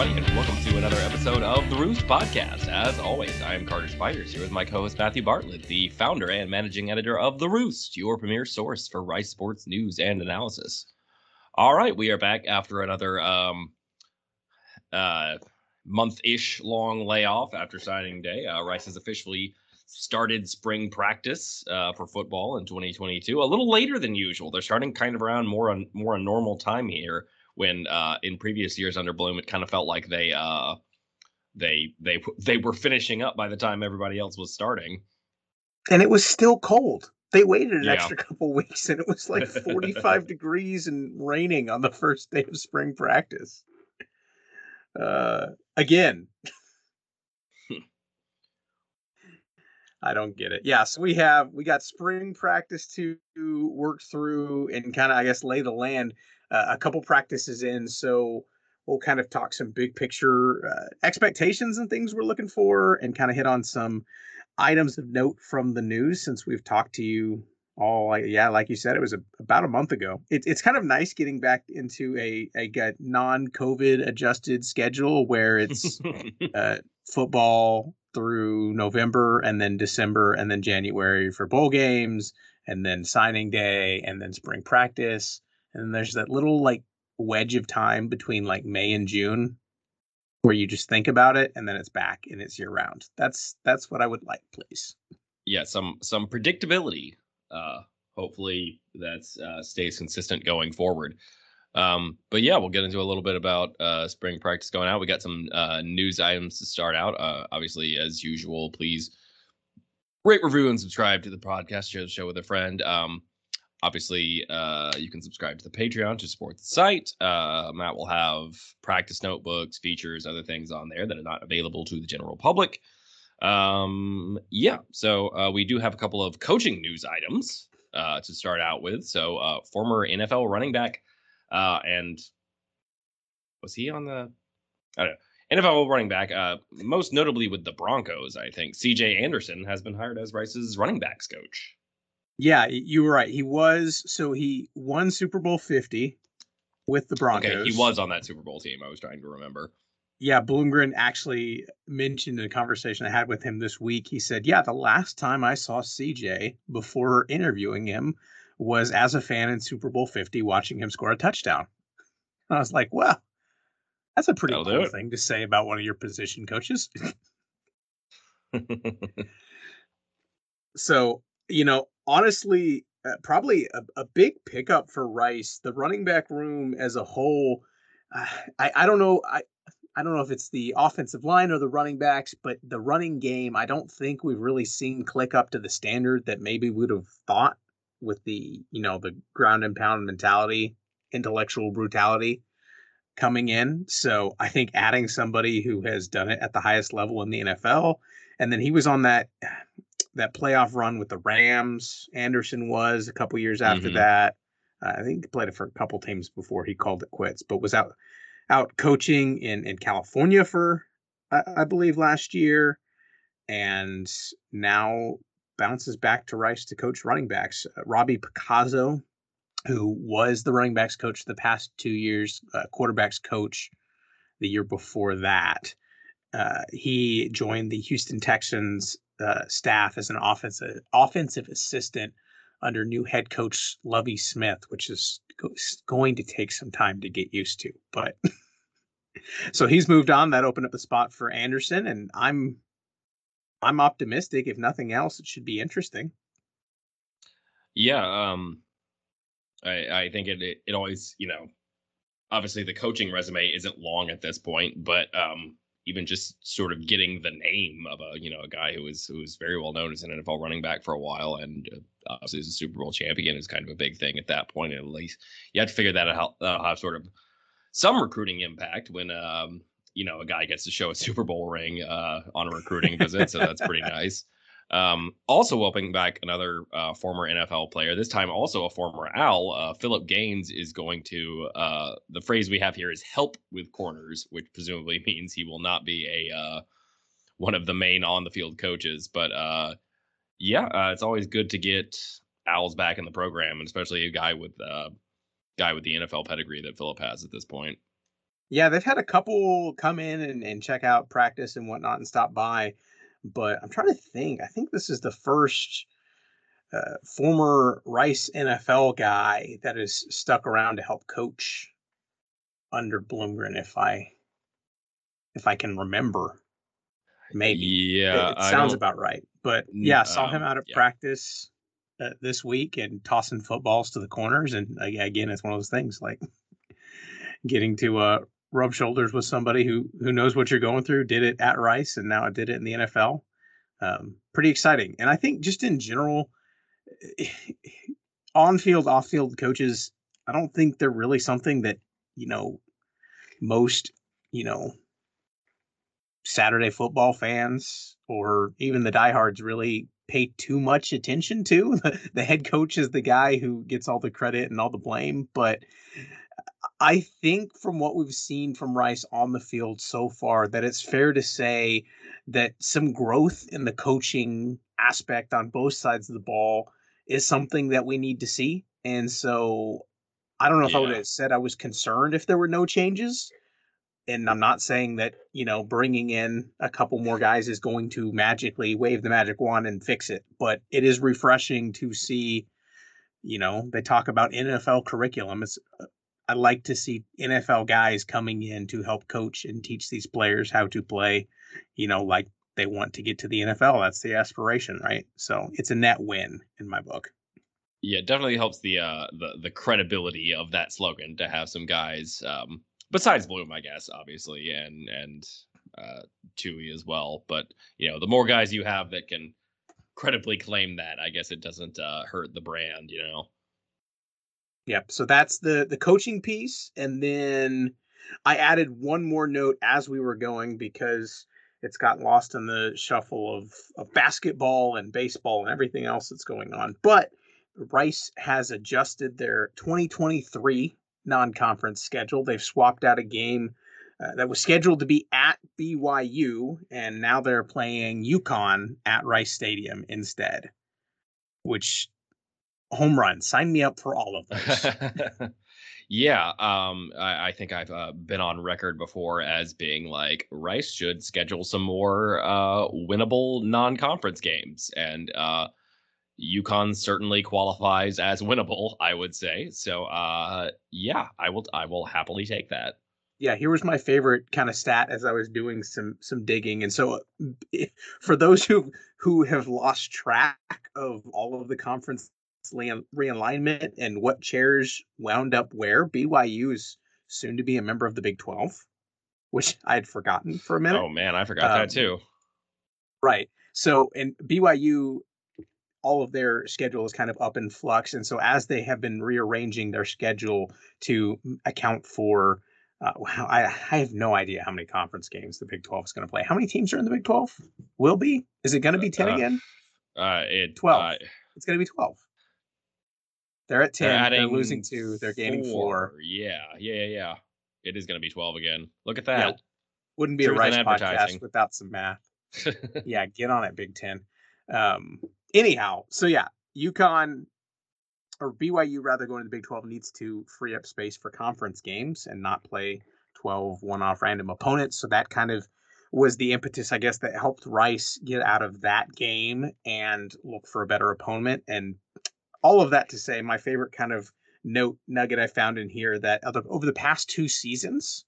everybody, and welcome to another episode of the Roost Podcast. As always, I am Carter Spiders here with my co-host Matthew Bartlett, the founder and managing editor of The Roost, your premier source for Rice sports news and analysis. All right, we are back after another um, uh, month-ish long layoff after signing day. Uh, Rice has officially started spring practice uh, for football in 2022 a little later than usual. They're starting kind of around more on more a normal time here when uh, in previous years under Bloom, it kind of felt like they uh, they they they were finishing up by the time everybody else was starting. And it was still cold. They waited an yeah. extra couple weeks, and it was like 45 degrees and raining on the first day of spring practice. Uh, again. I don't get it. Yeah, so we have we got spring practice to work through and kind of I guess lay the land uh, a couple practices in. So we'll kind of talk some big picture uh, expectations and things we're looking for, and kind of hit on some items of note from the news since we've talked to you all. Yeah, like you said, it was a, about a month ago. It, it's kind of nice getting back into a a non-COVID adjusted schedule where it's uh, football through November and then December and then January for bowl games and then signing day and then spring practice and there's that little like wedge of time between like May and June where you just think about it and then it's back and it's year round. That's that's what I would like, please. Yeah, some some predictability. Uh hopefully that uh, stays consistent going forward. Um, but yeah, we'll get into a little bit about uh, spring practice going out. We got some uh, news items to start out. Uh, obviously, as usual, please rate, review, and subscribe to the podcast. Share the show with a friend. Um, obviously uh, you can subscribe to the patreon to support the site uh, matt will have practice notebooks features other things on there that are not available to the general public um, yeah so uh, we do have a couple of coaching news items uh, to start out with so uh, former nfl running back uh, and was he on the i don't know NFL running back, most notably with the Broncos, I think. CJ Anderson has been hired as Rice's running backs coach. Yeah, you were right. He was so he won Super Bowl 50 with the Broncos. Okay, he was on that Super Bowl team. I was trying to remember. Yeah, Bloomgren actually mentioned in a conversation I had with him this week. He said, "Yeah, the last time I saw CJ before interviewing him was as a fan in Super Bowl 50 watching him score a touchdown." And I was like, "Well, that's a pretty That'll cool thing to say about one of your position coaches." so, you know, honestly, uh, probably a, a, big pickup for Rice. The running back room as a whole, uh, I, I don't know. I, I don't know if it's the offensive line or the running backs, but the running game, I don't think we've really seen click up to the standard that maybe would have thought with the, you know, the ground and pound mentality, intellectual brutality coming in. So I think adding somebody who has done it at the highest level in the NFL, and then he was on that that playoff run with the Rams. Anderson was a couple years after mm-hmm. that. Uh, I think he played it for a couple teams before he called it quits, but was out out coaching in in California for I, I believe last year, and now bounces back to Rice to coach running backs. Uh, Robbie Picasso, who was the running backs coach the past two years, uh, quarterbacks coach the year before that. Uh, he joined the Houston Texans uh, staff as an offensive offensive assistant under new head coach Lovie Smith, which is going to take some time to get used to. But so he's moved on. That opened up the spot for Anderson, and I'm I'm optimistic. If nothing else, it should be interesting. Yeah, um, I I think it, it it always you know obviously the coaching resume isn't long at this point, but um even just sort of getting the name of a you know a guy who was who was very well known as an NFL running back for a while and uh, obviously as a Super Bowl champion is kind of a big thing at that point at least you have to figure that out that'll have sort of some recruiting impact when um you know a guy gets to show a Super Bowl ring uh on a recruiting visit so that's pretty nice um, also welcoming back another uh, former NFL player, this time also a former Owl. Uh, Philip Gaines is going to, uh, the phrase we have here is help with corners, which presumably means he will not be a uh, one of the main on the field coaches. But uh, yeah, uh, it's always good to get Owls back in the program, and especially a guy with guy with the NFL pedigree that Philip has at this point. Yeah, they've had a couple come in and, and check out practice and whatnot and stop by, but I'm trying to think. I think this is the first uh, former Rice NFL guy that is stuck around to help coach under Bloomgren, if I if I can remember. Maybe. Yeah, it, it sounds about right. But yeah, saw um, him out at yeah. practice uh, this week and tossing footballs to the corners. And uh, again, it's one of those things like getting to uh, rub shoulders with somebody who who knows what you're going through. Did it at Rice, and now it did it in the NFL. Um, pretty exciting, and I think just in general, on field, off field coaches, I don't think they're really something that you know most you know Saturday football fans or even the diehards really pay too much attention to. the head coach is the guy who gets all the credit and all the blame, but I think from what we've seen from Rice on the field so far, that it's fair to say that some growth in the coaching aspect on both sides of the ball is something that we need to see. And so I don't know if I would have said I was concerned if there were no changes. And I'm not saying that, you know, bringing in a couple more guys is going to magically wave the magic wand and fix it. But it is refreshing to see, you know, they talk about NFL curriculum. It's uh, I like to see NFL guys coming in to help coach and teach these players how to play, you know, like they want to get to the NFL. That's the aspiration, right? So it's a net win in my book. Yeah, definitely helps the uh the the credibility of that slogan to have some guys um besides Bloom, I guess, obviously, and and uh Tui as well. But you know, the more guys you have that can credibly claim that, I guess it doesn't uh hurt the brand, you know. Yep. So that's the the coaching piece, and then I added one more note as we were going because it's got lost in the shuffle of of basketball and baseball and everything else that's going on. But Rice has adjusted their 2023 non-conference schedule. They've swapped out a game uh, that was scheduled to be at BYU, and now they're playing UConn at Rice Stadium instead, which home run. Sign me up for all of those. yeah, um, I, I, think I've uh, been on record before as being like Rice should schedule some more uh, winnable non-conference games, and uh, UConn certainly qualifies as winnable. I would say so. Uh, yeah, I will. I will happily take that yeah here was my favorite kind of stat as i was doing some some digging and so for those who who have lost track of all of the conference realignment and what chairs wound up where. BYU is soon to be a member of the Big 12, which I had forgotten for a minute. Oh, man, I forgot um, that too. Right. So, and BYU, all of their schedule is kind of up in flux. And so, as they have been rearranging their schedule to account for uh, wow, I, I have no idea how many conference games the Big 12 is going to play. How many teams are in the Big 12? Will be? Is it going to be 10 uh, again? Uh, it, 12. Uh, it's going to be 12. They're at 10. They're, they're losing two. They're gaining four. four. Yeah, yeah, yeah, yeah. It is going to be 12 again. Look at that. Yeah. Wouldn't be Truth a Rice podcast without some math. yeah, get on it, Big Ten. Um, anyhow, so yeah, UConn or BYU rather going to the Big 12 needs to free up space for conference games and not play 12 one-off random opponents. So that kind of was the impetus, I guess, that helped Rice get out of that game and look for a better opponent. And all of that to say, my favorite kind of note nugget I found in here that over the past two seasons,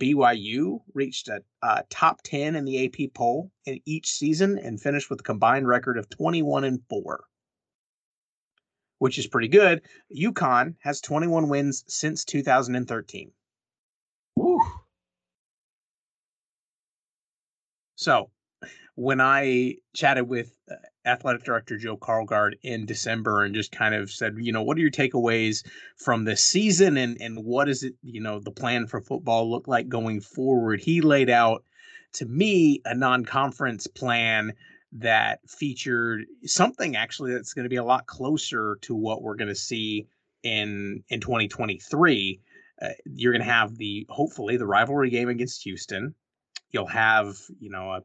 BYU reached a, a, top 10 in the AP poll in each season and finished with a combined record of 21 and 4, which is pretty good. UConn has 21 wins since 2013. Woo. So, when I chatted with uh, athletic director Joe Karlgaard in December and just kind of said, you know, what are your takeaways from this season and and what is it, you know, the plan for football look like going forward? He laid out to me a non-conference plan that featured something actually that's going to be a lot closer to what we're going to see in in 2023. Uh, you're going to have the hopefully the rivalry game against Houston. You'll have, you know, a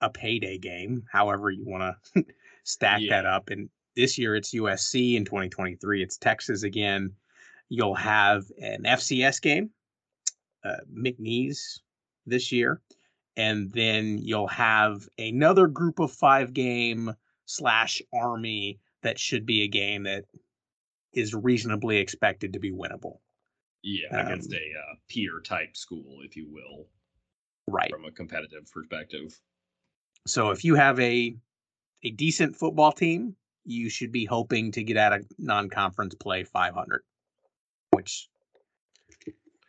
a payday game, however you want to stack yeah. that up. And this year it's USC. In 2023, it's Texas again. You'll have an FCS game uh, McNeese this year, and then you'll have another group of five game slash Army that should be a game that is reasonably expected to be winnable. Yeah, against Um, a uh, peer type school, if you will, Right. from a competitive perspective. So if you have a a decent football team, you should be hoping to get out of non-conference play 500. Which,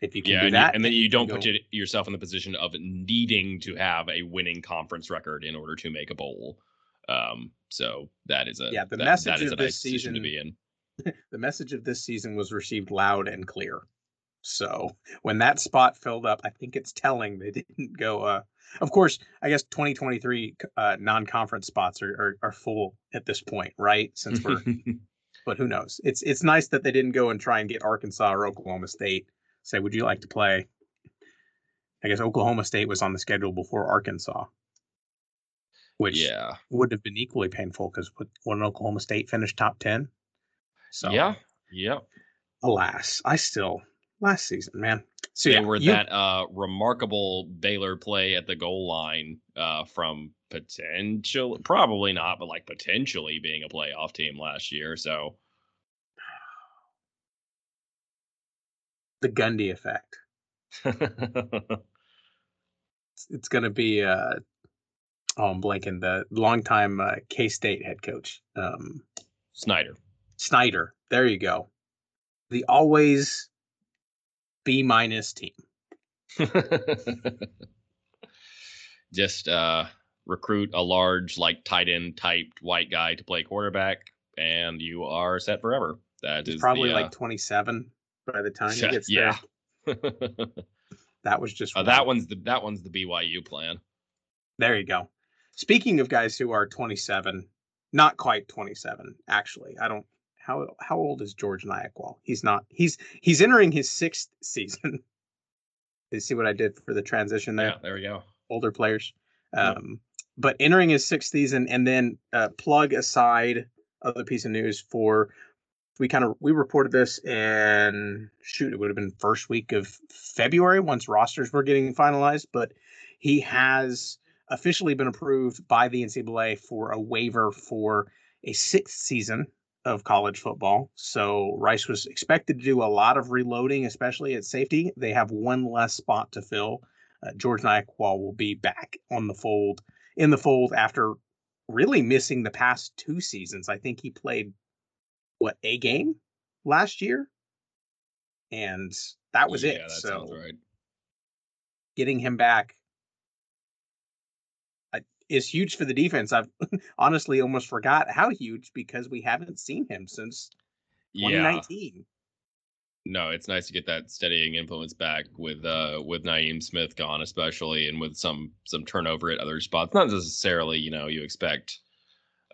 if you can Yeah, do and, you- that, and then you don't put it- yourself in the position of needing to have a winning conference record in order to make a bowl. Um, so that is a Yeah, the that- message that is of a this nice position to season- be in. the message of this season was received loud and clear. So when that spot filled up, I think it's telling they didn't go. Uh, of course, I guess 2023 uh, non-conference spots are, are are full at this point, right? Since we're, but who knows? It's it's nice that they didn't go and try and get Arkansas or Oklahoma State. Say, would you like to play? I guess Oklahoma State was on the schedule before Arkansas, which yeah, would have been equally painful because wouldn't Oklahoma State finish top ten? So yeah, yeah. alas, I still last season, man. So they yeah, were you- that uh, remarkable Baylor play at the goal line uh, from potential, probably not, but like potentially being a playoff team last year. So the Gundy effect. It's, it's going to be uh, oh, I'm blanking the longtime uh, K State head coach, um, Snyder. Snyder. There you go. The always B minus team. Just uh, recruit a large, like tight end typed white guy to play quarterback, and you are set forever. That He's is probably the, like 27 by the time he gets yeah. there. That was just Uh, that one's the that one's the BYU plan. There you go. Speaking of guys who are 27, not quite 27, actually. I don't how how old is George Nyakwol? He's not. He's he's entering his sixth season. You see what I did for the transition there? Yeah, there we go. Older players. Yeah. Um, but entering his sixth season, and then uh, plug aside other piece of news for we kind of we reported this in shoot it would have been first week of February once rosters were getting finalized, but he has officially been approved by the NCAA for a waiver for a sixth season of college football. So Rice was expected to do a lot of reloading, especially at safety. They have one less spot to fill. Uh, George Nyakwol will be back on the fold in the fold after really missing the past two seasons. I think he played what a game last year, and that was yeah, it. That so right. getting him back is huge for the defense. I've honestly almost forgot how huge because we haven't seen him since Yeah. 2019. No, it's nice to get that steadying influence back with uh with Naeem Smith gone, especially, and with some some turnover at other spots. Not necessarily, you know, you expect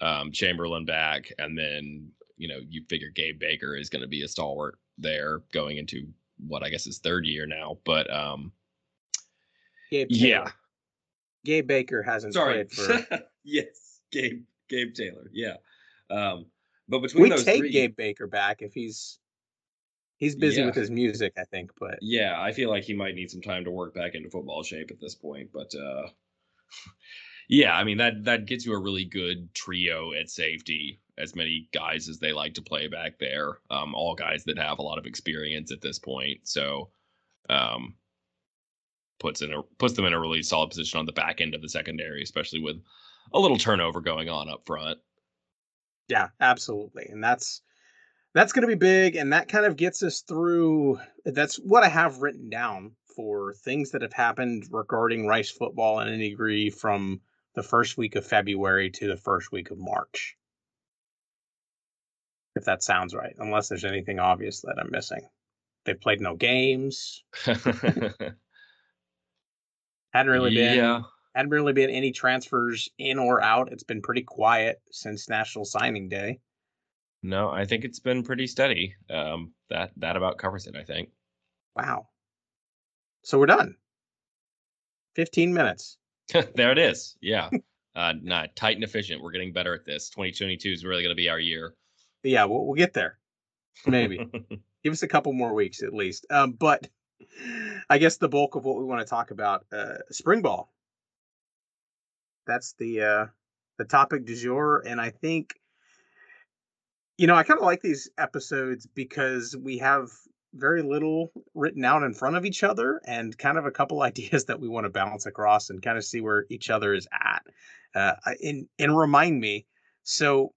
um Chamberlain back, and then you know you figure Gabe Baker is going to be a stalwart there going into what I guess is third year now. But um Gabe yeah, Taylor. Gabe Baker hasn't sorry, played for. yes, Gabe Gabe Taylor, yeah. Um, but between we those take three, Gabe Baker back if he's he's busy Yeah. with his music, I think. But Yeah, I feel like he might need some time to work back into football shape at this point, but uh yeah, I mean that that gets you a really good trio at safety, as many guys as they like to play back there. Um all guys that have a lot of experience at this point. So um puts in a puts them in a really solid position on the back end of the secondary, especially with a little turnover going on up front. Yeah, absolutely. And that's that's going to be big and that kind of gets us through that's what I have written down for things that have happened regarding Rice football in any degree from the first week of February to the first week of March. If that sounds right, unless there's anything obvious that I'm missing. They played no games. Hadn't really been yeah. hadn't really been any transfers in or out. It's been pretty quiet since National Signing Day. No, I think it's been pretty steady. Um that that about covers it, I think. Wow. So we're done. 15 minutes. there it is. Yeah. Uh, nah, tight and efficient. We're getting better at this. 2022 is really going to be our year. Yeah, we'll, we'll get there. Maybe. Give us a couple more weeks at least. Um, but I guess the bulk of what we want to talk about, uh, spring ball. That's the uh, the topic du jour, and I think, you know, I kind of like these episodes because we have very little written out in front of each other and kind of a couple ideas that we want to bounce across and kind of see where each other is at. Uh, and and remind me. So,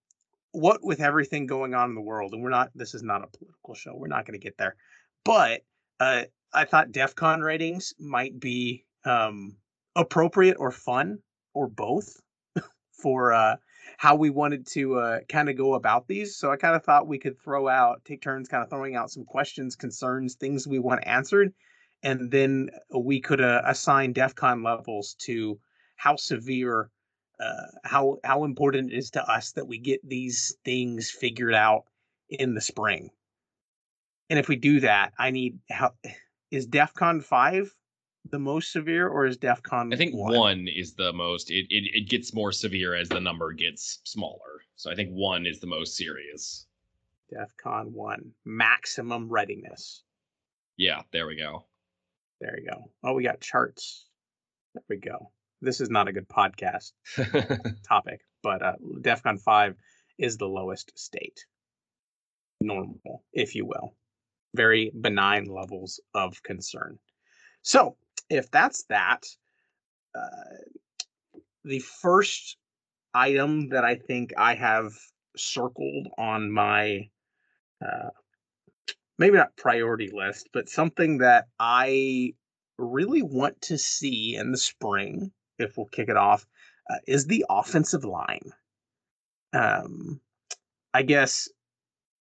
what with everything going on in the world, and we're not. This is not a political show. We're not going to get there. But uh, I thought DEF CON ratings might be um, appropriate or fun or both for uh, how we wanted to uh, kind of go about these. So I kind of thought we could throw out, take turns kind of throwing out some questions, concerns, things we want answered. And then we could uh, assign DEF CON levels to how severe, uh, how how important it is to us that we get these things figured out in the spring. And if we do that, I need how is DEF CON five the most severe, or is DEF CON? I think one, one is the most. It, it it gets more severe as the number gets smaller. So I think one is the most serious. DEF CON one maximum readiness. Yeah, there we go. There you go. Oh, we got charts. There we go. This is not a good podcast topic, but uh, DEF CON five is the lowest state. Normal, if you will. Very benign levels of concern. So if that's that, uh, the first item that I think I have circled on my uh, maybe not priority list, but something that I really want to see in the spring, if we'll kick it off, uh, is the offensive line. Um, I guess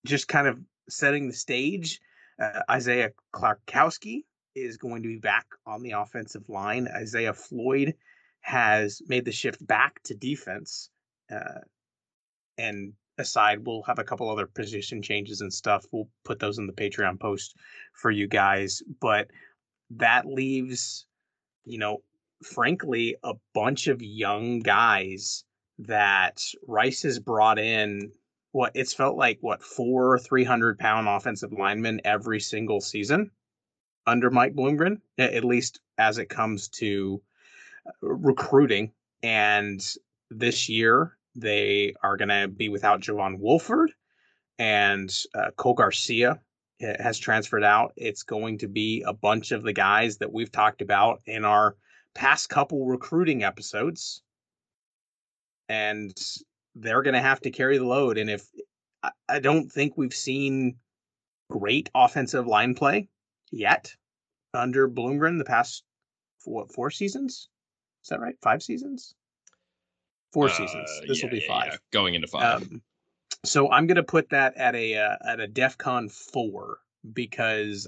just kind of setting the stage. Uh, Isaiah Clarkowski is going to be back on the offensive line. Isaiah Floyd has made the shift back to defense. Uh, and aside, we'll have a couple other position changes and stuff. We'll put those in the Patreon post for you guys. But that leaves, you know, frankly, a bunch of young guys that Rice has brought in. What it's felt like, what, four 300 pound offensive linemen every single season under Mike Bloomgren, at least as it comes to uh, recruiting. And this year, they are going to be without Javon Wolford and uh, Cole Garcia has transferred out. It's going to be a bunch of the guys that we've talked about in our past couple recruiting episodes. And they're going to have to carry the load. And if I don't think we've seen great offensive line play yet under Bloomgren the past what four seasons? Is that right? Five seasons? Four uh, seasons. This yeah, will be yeah, five. Yeah. Going into five. Um, so I'm going to put that at a uh, at a DefCon four because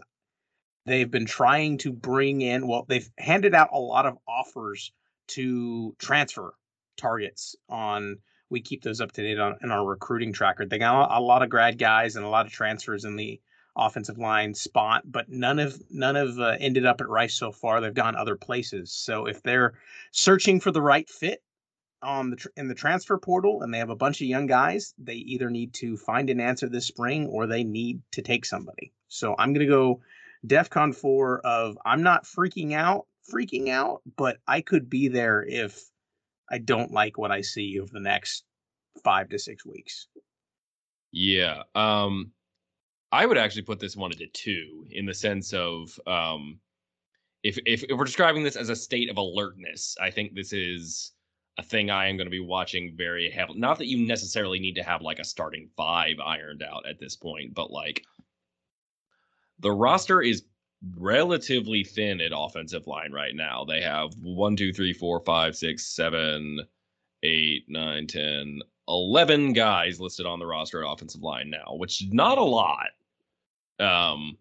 they've been trying to bring in. Well, they've handed out a lot of offers to transfer targets on we keep those up to date on in our recruiting tracker. They got a lot of grad guys and a lot of transfers in the offensive line spot, but none of none have uh, ended up at Rice so far. They've gone other places. So if they're searching for the right fit on the tr- in the transfer portal and they have a bunch of young guys, they either need to find an answer this spring or they need to take somebody. So I'm gonna go DEFCON four of I'm not freaking out, freaking out, but I could be there if I don't like what I see over the next five to six weeks. Yeah. Um I would actually put this one into two in the sense of um, if, if if we're describing this as a state of alertness, I think this is a thing I am going to be watching very heavily. Not that you necessarily need to have like a starting five ironed out at this point, but like the roster is relatively thin at offensive line right now. They have one, two, three, four, five, six, seven, eight, nine, ten, 11 guys listed on the roster at offensive line now, which is not a lot. Um,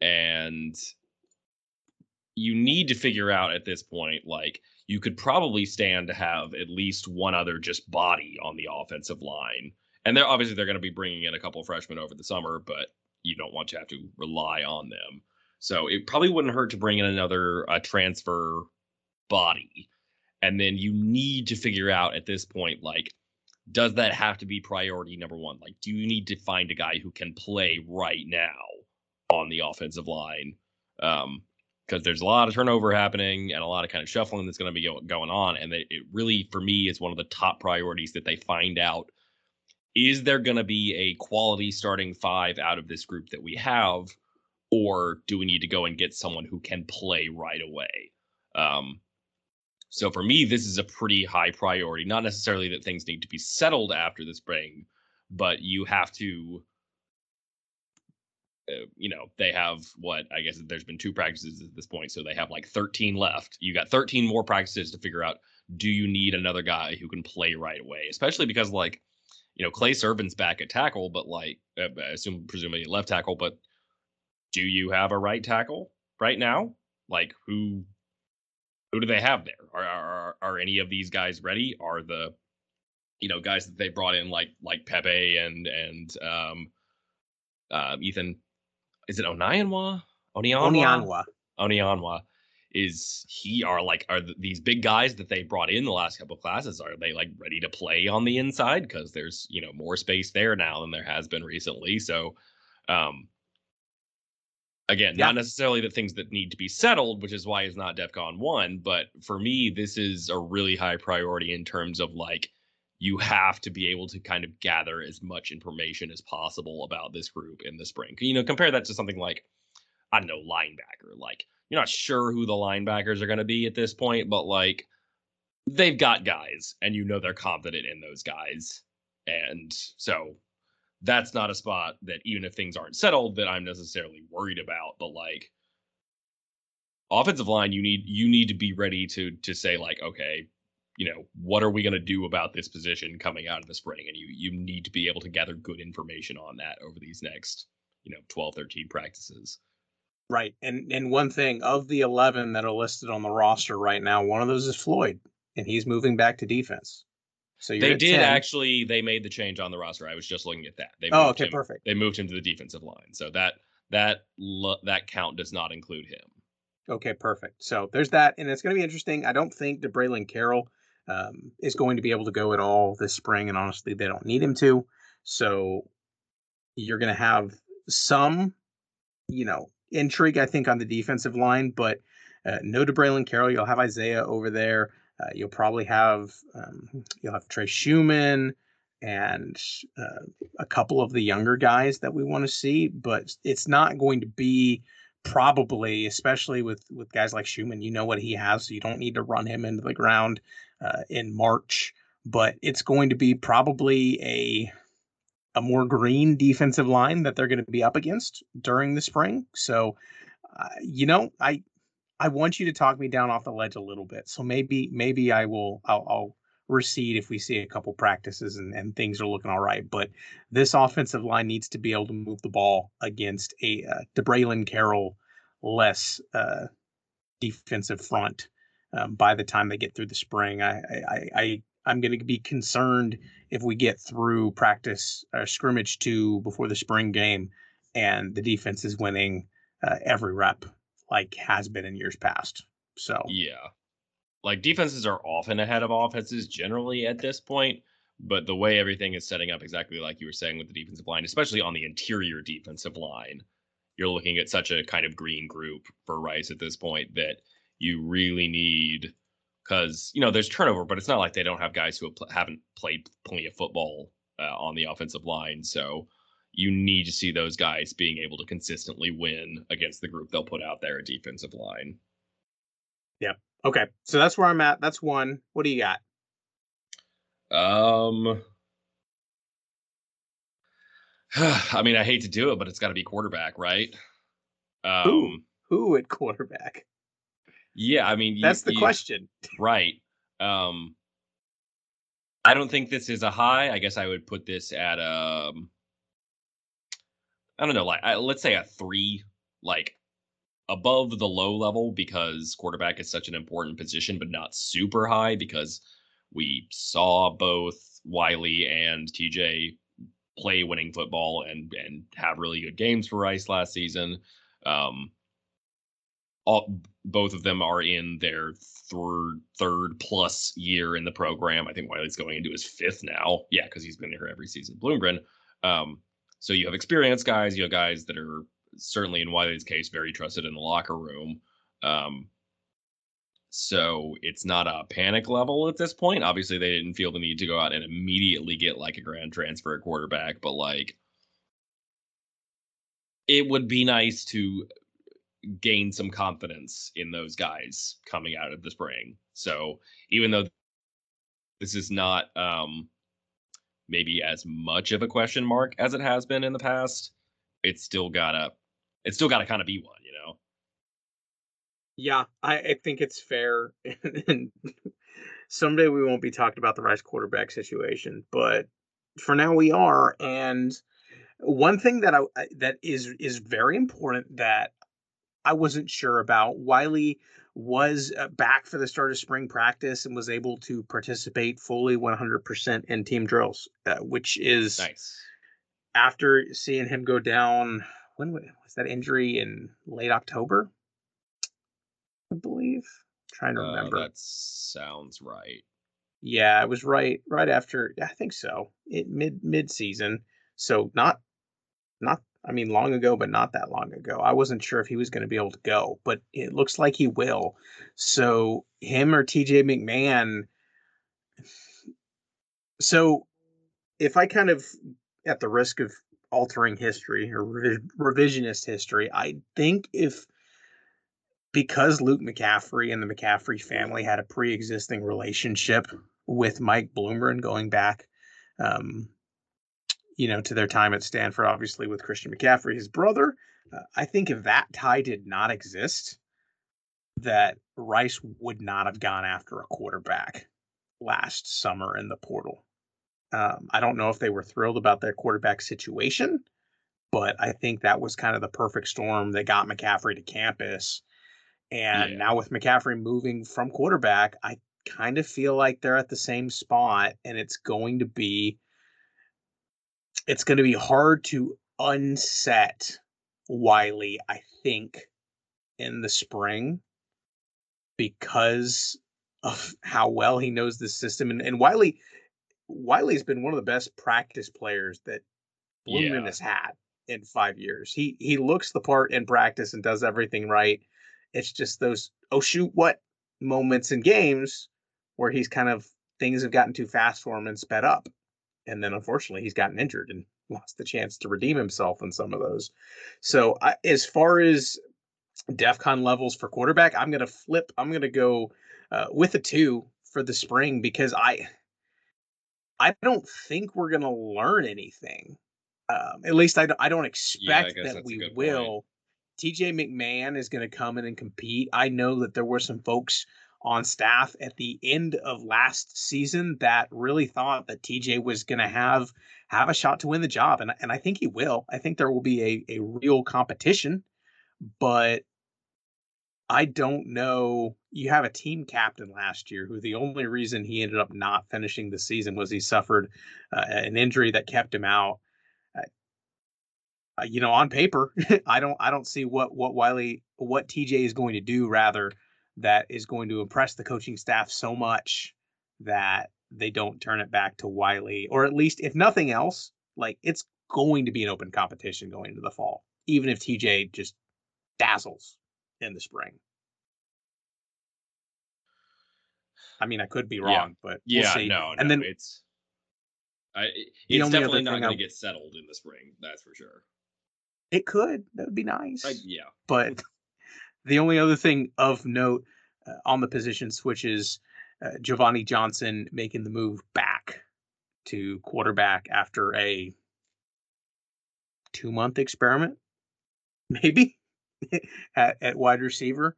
and you need to figure out at this point, like, you could probably stand to have at least one other just body on the offensive line. And they're obviously they're going to be bringing in a couple freshmen over the summer, but you don't want to have to rely on them. So it probably wouldn't hurt to bring in another uh, transfer body. And then you need to figure out at this point, like, does that have to be priority number one? Like, do you need to find a guy who can play right now on the offensive line? Um, because there's a lot of turnover happening and a lot of kind of shuffling that's going to be going on. And it really, for me, is one of the top priorities that they find out is there going to be a quality starting five out of this group that we have, or do we need to go and get someone who can play right away? Um, so for me, this is a pretty high priority. Not necessarily that things need to be settled after the spring, but you have to uh, you know, they have what I guess there's been two practices at this point, so they have like 13 left. You got 13 more practices to figure out do you need another guy who can play right away, especially because like, you know, Clay Servin's back at tackle, but like, uh, I assume presumably left tackle, but do you have a right tackle right now? Like who who do they have there? Are are are any of these guys ready? Are the you know guys that they brought in like like Pepe and and um uh, Ethan is it Onianwa? Onianwa? Onianwa. Is he are like are these big guys that they brought in the last couple of classes are they like ready to play on the inside because there's you know more space there now than there has been recently so um again yeah. not necessarily the things that need to be settled which is why it's not defcon 1 but for me this is a really high priority in terms of like you have to be able to kind of gather as much information as possible about this group in the spring. You know, compare that to something like, I don't know, linebacker. Like, you're not sure who the linebackers are going to be at this point, but like, they've got guys and you know they're confident in those guys. And so that's not a spot that even if things aren't settled that I'm necessarily worried about, but like offensive line you need you need to be ready to to say like okay, you know what are we going to do about this position coming out of the spring and you you need to be able to gather good information on that over these next you know 12 13 practices right and and one thing of the 11 that are listed on the roster right now one of those is floyd and he's moving back to defense so you they did 10. actually they made the change on the roster i was just looking at that they oh okay him, perfect they moved him to the defensive line so that that that count does not include him Okay, perfect. So there's that, and it's going to be interesting. I don't think DeBraylen Carroll um, is going to be able to go at all this spring, and honestly, they don't need him to. So you're going to have some, you know, intrigue, I think, on the defensive line, but uh, no DeBraylen Carroll. You'll have Isaiah over there. Uh, you'll probably have um, you'll have Trey Schumann and uh, a couple of the younger guys that we want to see, but it's not going to be probably, especially with with guys like Schumann. You know what he has, so you don't need to run him into the ground uh, in March, but it's going to be probably a a more green defensive line that they're going to be up against during the spring. So, uh, you know, I I want you to talk me down off the ledge a little bit. So maybe maybe I will I'll, I'll recede if we see a couple practices and, and things are looking all right. But this offensive line needs to be able to move the ball against a uh, Carroll less uh, defensive front um, by the time they get through the spring. I, I, I I'm going to be concerned if we get through practice uh, scrimmage two before the spring game, and the defense is winning uh, every rep like has been in years past. So yeah, like defenses are often ahead of offenses generally at this point. But the way everything is setting up, exactly like you were saying with the defensive line, especially on the interior defensive line, you're looking at such a kind of green group for Rice at this point that you really need because you know there's turnover, but it's not like they don't have guys who have pl- haven't played plenty of football uh, on the offensive line. So you need to see those guys being able to consistently win against the group they'll put out there at defensive line. Yep. Okay. So that's where I'm at. That's one. What do you got? Um. I mean, I hate to do it, but it's got to be quarterback, right? Um, who? Who at quarterback? Yeah, I mean, that's you, the you, question, right? Um, I don't think this is a high. I guess I would put this at um, I don't know, like I, let's say a three, like above the low level because quarterback is such an important position, but not super high because we saw both Wiley and TJ play winning football and and have really good games for Rice last season. Um, all both of them are in their third third plus year in the program. I think Wiley's going into his fifth now. Yeah, because he's been here every season. Bloomgren. Um, so you have experienced guys, you have guys that are certainly in Wiley's case, very trusted in the locker room. Um, so it's not a panic level at this point. Obviously, they didn't feel the need to go out and immediately get like a grand transfer at quarterback, but like it would be nice to gain some confidence in those guys coming out of the spring. So even though this is not um maybe as much of a question mark as it has been in the past, it's still gotta it's still gotta kind of be one, you know. Yeah, I, I think it's fair. and someday we won't be talking about the Rice quarterback situation, but for now we are. And one thing that I that is is very important that I wasn't sure about. Wiley was uh, back for the start of spring practice and was able to participate fully 100% in team drills, uh, which is nice. After seeing him go down, when was that injury in late October? I believe. I'm trying to uh, remember. that sounds right. Yeah, it was right right after. I think so. It mid mid season. So not not I mean, long ago, but not that long ago. I wasn't sure if he was going to be able to go, but it looks like he will. So, him or TJ McMahon. So, if I kind of, at the risk of altering history or revisionist history, I think if because Luke McCaffrey and the McCaffrey family had a pre existing relationship with Mike Bloomgren going back um, you know, to their time at Stanford, obviously with Christian McCaffrey, his brother. Uh, I think if that tie did not exist, that Rice would not have gone after a quarterback last summer in the portal. Um, I don't know if they were thrilled about their quarterback situation, but I think that was kind of the perfect storm that got McCaffrey to campus. And yeah. now with McCaffrey moving from quarterback, I kind of feel like they're at the same spot, and it's going to be it's going to be hard to unset Wiley, I think, in the spring because of how well he knows the system. And, and Wiley, Wiley's been one of the best practice players that Bloomgren yeah. has had in five years. He he looks the part in practice and does everything right. It's just those oh shoot what moments in games where he's kind of things have gotten too fast for him and sped up and then unfortunately he's gotten injured and lost the chance to redeem himself in some of those. So I, as far as DefCon levels for quarterback, I'm gonna flip. I'm gonna go uh, with a two for the spring because I I don't think we're gonna learn anything. Um, at least I, I don't expect yeah, I that we will. Point. TJ McMahon is going to come in and compete. I know that there were some folks on staff at the end of last season that really thought that TJ was going to have have a shot to win the job, and and I think he will. I think there will be a a real competition, but I don't know. You have a team captain last year who the only reason he ended up not finishing the season was he suffered uh, an injury that kept him out. Uh, you know, on paper, I don't I don't see what what Wiley what TJ is going to do rather that is going to impress the coaching staff so much that they don't turn it back to Wiley, or at least if nothing else, like it's going to be an open competition going into the fall, even if TJ just dazzles in the spring. I mean, I could be wrong, yeah. but we'll yeah, see. no, and no, then it's I, it's definitely not going to get settled in the spring. That's for sure. It could. That would be nice. I, yeah, but the only other thing of note uh, on the position switches, uh, Jovoni Johnson making the move back to quarterback after a two month experiment, maybe at, at, wide receiver,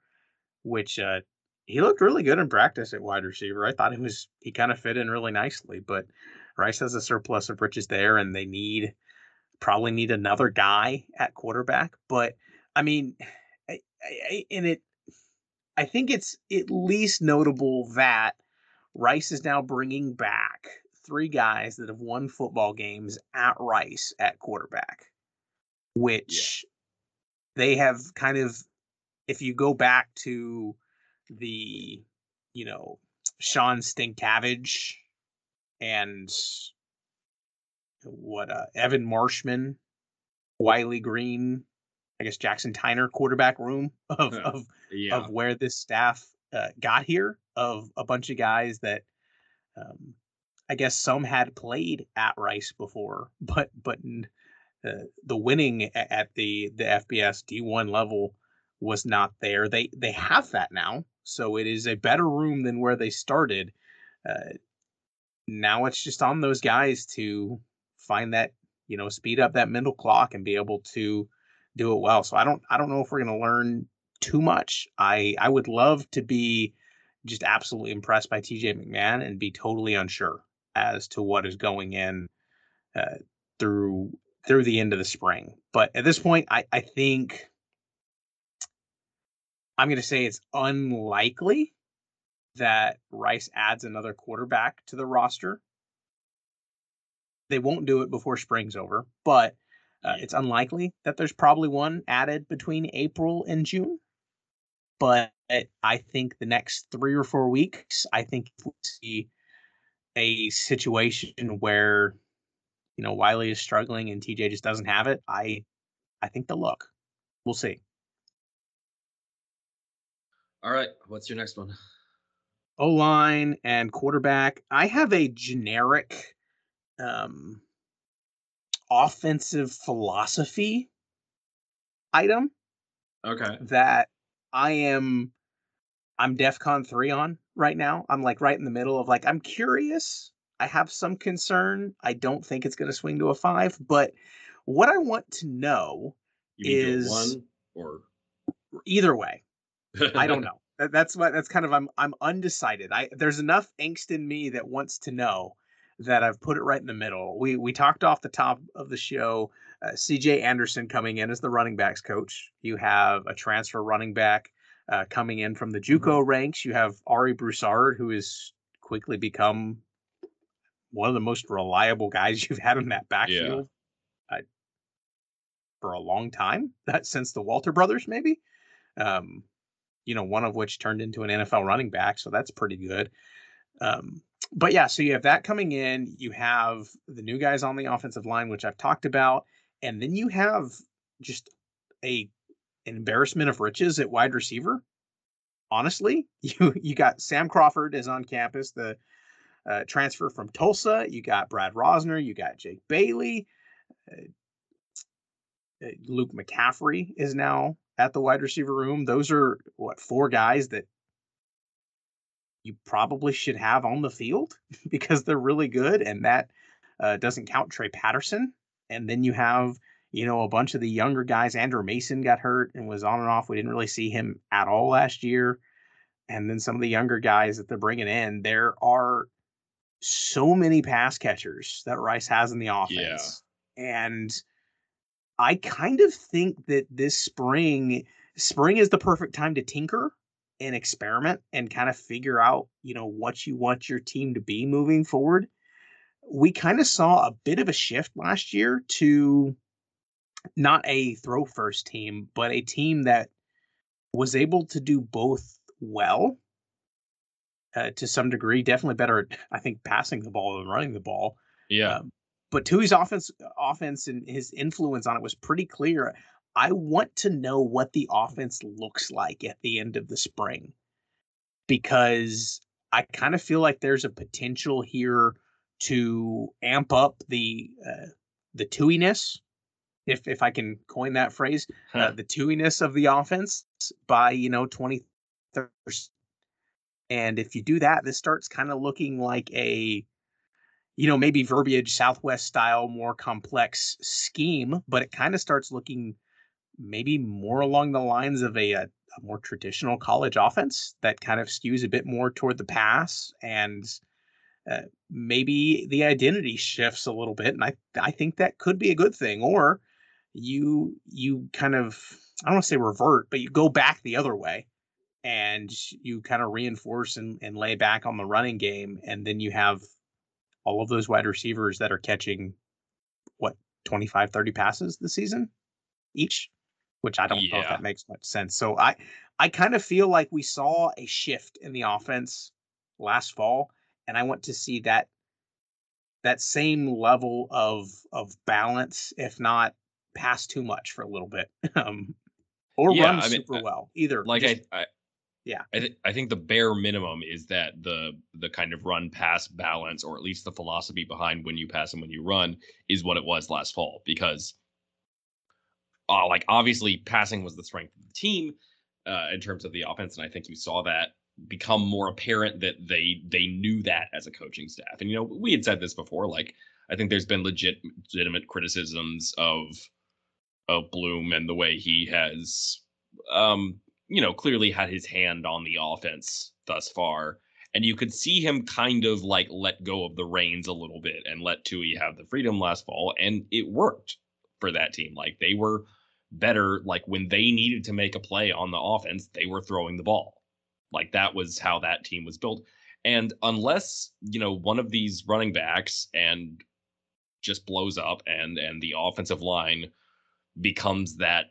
which uh, he looked really good in practice at wide receiver. I thought he was he kind of fit in really nicely, but Rice has a surplus of riches there, and they need probably need another guy at quarterback. But I mean and it I think it's at least notable that Rice is now bringing back three guys that have won football games at Rice at quarterback, which yeah. they have kind of, if you go back to the, you know, Shawn Stankavage and what, uh, Evan Marshman, Wiley Green, I guess Jackson Tyner quarterback room of of Yeah. of where this staff uh, got here of a bunch of guys that um, I guess some had played at Rice before, but but uh, the winning at the the FBS D1 level was not there. They they have that now, so it is a better room than where they started. Uh, now it's just on those guys to find that you know speed up that middle clock and be able to do it well. So I don't I don't know if we're going to learn too much. I I would love to be just absolutely impressed by TJ McMahon and be totally unsure as to what is going in uh, through through the end of the spring. But at this point, I I think I'm going to say it's unlikely that Rice adds another quarterback to the roster. They won't do it before spring's over, but uh, it's unlikely that there's probably one added between April and June. But I think the next three or four weeks, I think if we see a situation where you know Wiley is struggling and TJ just doesn't have it, I I think they'll look. We'll see. All right. What's your next one? O line and quarterback. I have a generic um offensive philosophy item Okay. that I am I'm DEFCON 3 on right now. I'm like right in the middle of like I'm curious. I have some concern. I don't think it's going to swing to a 5, but what I want to know You mean do it Is- one or either way, I don't know. That's what that's kind of I'm I'm undecided. I there's enough angst in me that wants to know that I've put it right in the middle. We we talked off the top of the show. Uh, C.J. Anderson coming in as the running backs coach. You have a transfer running back uh, coming in from the JUCO ranks. You have Ari Broussard, who has quickly become one of the most reliable guys you've had in that backfield uh, for a long time. That since the Walter brothers, maybe. Um, you know, one of which turned into an NFL running back, so that's pretty good. Um, but yeah, so you have that coming in. You have the new guys on the offensive line, which I've talked about, and then you have just a embarrassment of riches at wide receiver. Honestly, you you got Sam Crawford is on campus, the uh, transfer from Tulsa. You got Brad Rozner. You got Jake Bailey. Uh, uh, Luke McCaffrey is now at the wide receiver room. Those are what four guys that you probably should have on the field because they're really good, and that uh, doesn't count Trey Patterson. And then you have you know a bunch of the younger guys. Andrew Mason got hurt and was on and off. We didn't really see him at all last year. And then some of the younger guys that they're bringing in. There are so many pass catchers that Rice has in the offense, and I kind of think that this spring, spring is the perfect time to tinker and experiment and kind of figure out, you know, what you want your team to be moving forward. We kind of saw a bit of a shift last year to not a throw first team, but a team that was able to do both well uh, to some degree. Definitely better at, I think, passing the ball than running the ball. yeah. Um, but Tui's offense offense and his influence on it was pretty clear. I want to know what the offense looks like at the end of the spring because I kind of feel like there's a potential here to amp up the uh, the Tuiness, if if I can coin that phrase, uh, the Tuiness of the offense by you know 20 30 and if you do that this starts kind of looking like a you know maybe verbiage southwest style more complex scheme but it kind of starts looking maybe more along the lines of a, a, more traditional college offense that kind of skews a bit more toward the pass and uh, maybe the identity shifts a little bit and I, I think that could be a good thing or you you kind of i don't want to say revert but you go back the other way and you kind of reinforce and, and lay back on the running game and then you have all of those wide receivers that are catching what 25 30 passes this season each which i don't know if that makes much sense so i i kind of feel like we saw a shift in the offense last fall and i want to see that that same level of of balance if not pass too much for a little bit, um, or Yeah, run I super I- well. Either like just- I, I Yeah. I, th- I think the bare minimum is that the the kind of run pass balance or at least the philosophy behind when you pass and when you run is what it was last fall because uh, like obviously passing was the strength of the team uh, in terms of the offense and I think you saw that become more apparent that they they knew that as a coaching staff and you know we had said this before like I think there's been legit legitimate criticisms of of Bloom and the way he has um you know, clearly had his hand on the offense thus far. And you could see him kind of like let go of the reins a little bit and let Tui have the freedom last fall. And it worked for that team. Like they were better. Like when they needed to make a play on the offense, they were throwing the ball. Like that was how that team was built. And unless, you know, one of these running backs and just blows up and and the offensive line becomes that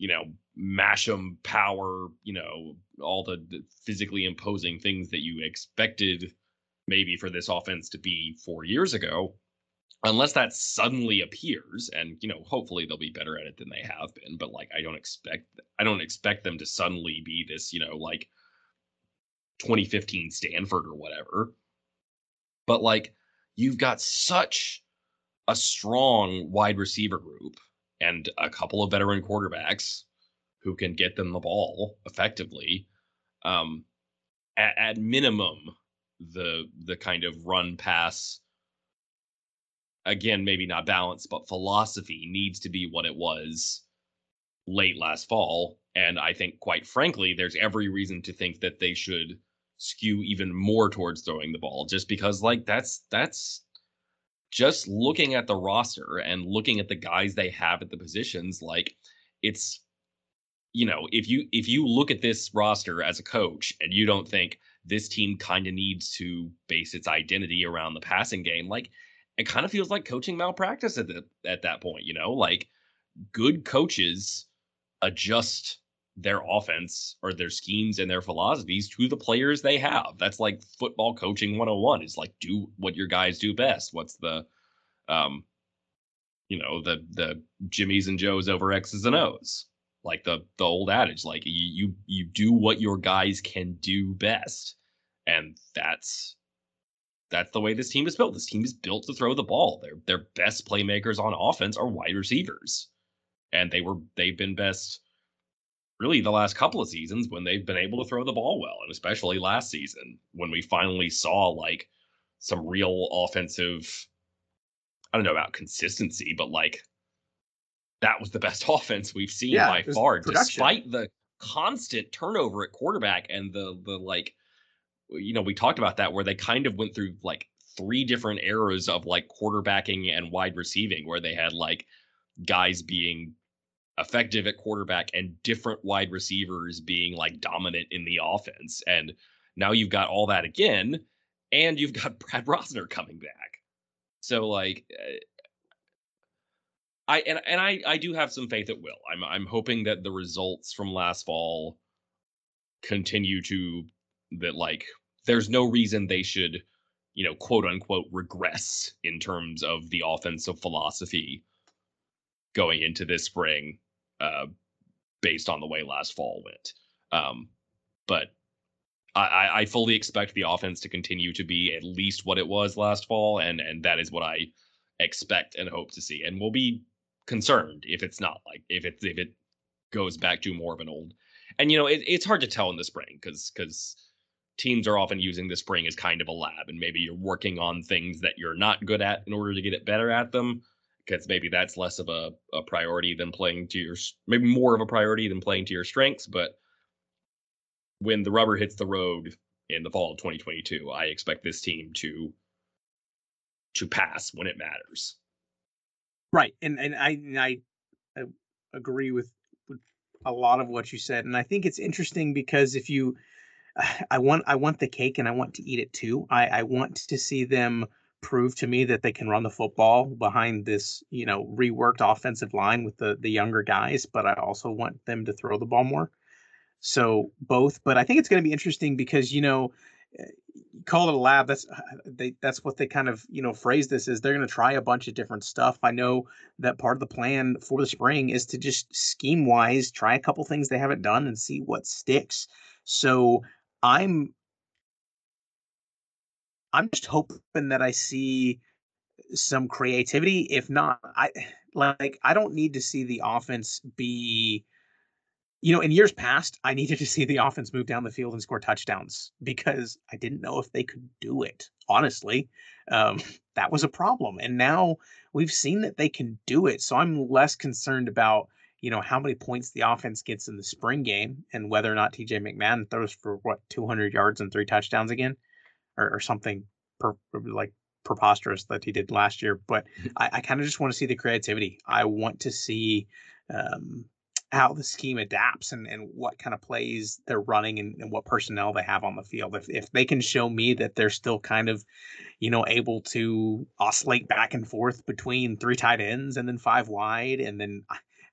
you know, Masham power, you know, all the, the physically imposing things that you expected maybe for this offense to be four years ago, unless that suddenly appears, and you know, hopefully they'll be better at it than they have been. But like, I don't expect, I don't expect them to suddenly be this, you know, like 2015 Stanford or whatever. But like, you've got such a strong wide receiver group and a couple of veteran quarterbacks who can get them the ball effectively. Um, at, at minimum, the the kind of run pass again, maybe not balance, but philosophy needs to be what it was late last fall. And I think, quite frankly, there's every reason to think that they should skew even more towards throwing the ball, just because, like, that's that's just looking at the roster and looking at the guys they have at the positions, like it's you know, if you if you look at this roster as a coach and you don't think this team kind of needs to base its identity around the passing game, like it kind of feels like coaching malpractice at the at that point, you know? Like good coaches adjust their offense or their schemes and their philosophies to the players they have. That's like football coaching 101 is like do what your guys do best. What's the um you know, the the Jimmys and Joes over X's and O's. Like the the old adage like you you you do what your guys can do best. And that's that's the way this team is built. This team is built to throw the ball. Their their best playmakers on offense are wide receivers. And they were they've been best really the last couple of seasons when they've been able to throw the ball well, and especially last season when we finally saw like some real offensive. I don't know about consistency, but like that was the best offense we've seen Yeah, by far, production. despite the constant turnover at quarterback and the the like. You know, we talked about that where they kind of went through like three different eras of like quarterbacking and wide receiving, where they had like guys being effective at quarterback and different wide receivers being like dominant in the offense. And now you've got all that again, and you've got Brad Rozner coming back. So like uh, I and and I I do have some faith it will. I'm I'm hoping that the results from last fall continue to that like there's no reason they should you know quote unquote regress in terms of the offensive philosophy going into this spring uh based on the way last fall went um but I, I fully expect the offense to continue to be at least what it was last fall, and and that is what I expect and hope to see. And we'll be concerned if it's not like if it's if it goes back to more of an old. And you know it, it's hard to tell in the spring because because teams are often using the spring as kind of a lab, and maybe you're working on things that you're not good at in order to get it better at them. Because maybe that's less of a, a priority than playing to your maybe more of a priority than playing to your strengths, but when the rubber hits the road in the fall of 2022, I expect this team to to pass when it matters. Right, and and I and I, I agree with with a lot of what you said, and I think it's interesting because if you, I want I want the cake and I want to eat it too. I I want to see them prove to me that they can run the football behind this you know reworked offensive line with the the younger guys, but I also want them to throw the ball more. So both, but I think it's going to be interesting because you know eh, call it a lab. That's they. That's what they kind of you know phrase this is. They're going to try a bunch of different stuff. I know that part of the plan for the spring is to just scheme wise try a couple things they haven't done and see what sticks. So I'm I'm just hoping that I see some creativity. If not, I like I don't need to see the offense be you know, in years past, I needed to see the offense move down the field and score touchdowns because I didn't know if they could do it. Honestly, um, that was a problem. And now we've seen that they can do it. So I'm less concerned about, you know, how many points the offense gets in the spring game and whether or not TJ McMahon throws for what 200 yards and three touchdowns again or, or something per, like preposterous that he did last year. But I, I kind of just want to see the creativity. I want to see. Um, how the scheme adapts and, and what kind of plays they're running and, and, what personnel they have on the field. If if they can show me that they're still kind of, you know, able to oscillate back and forth between three tight ends and then five wide, and then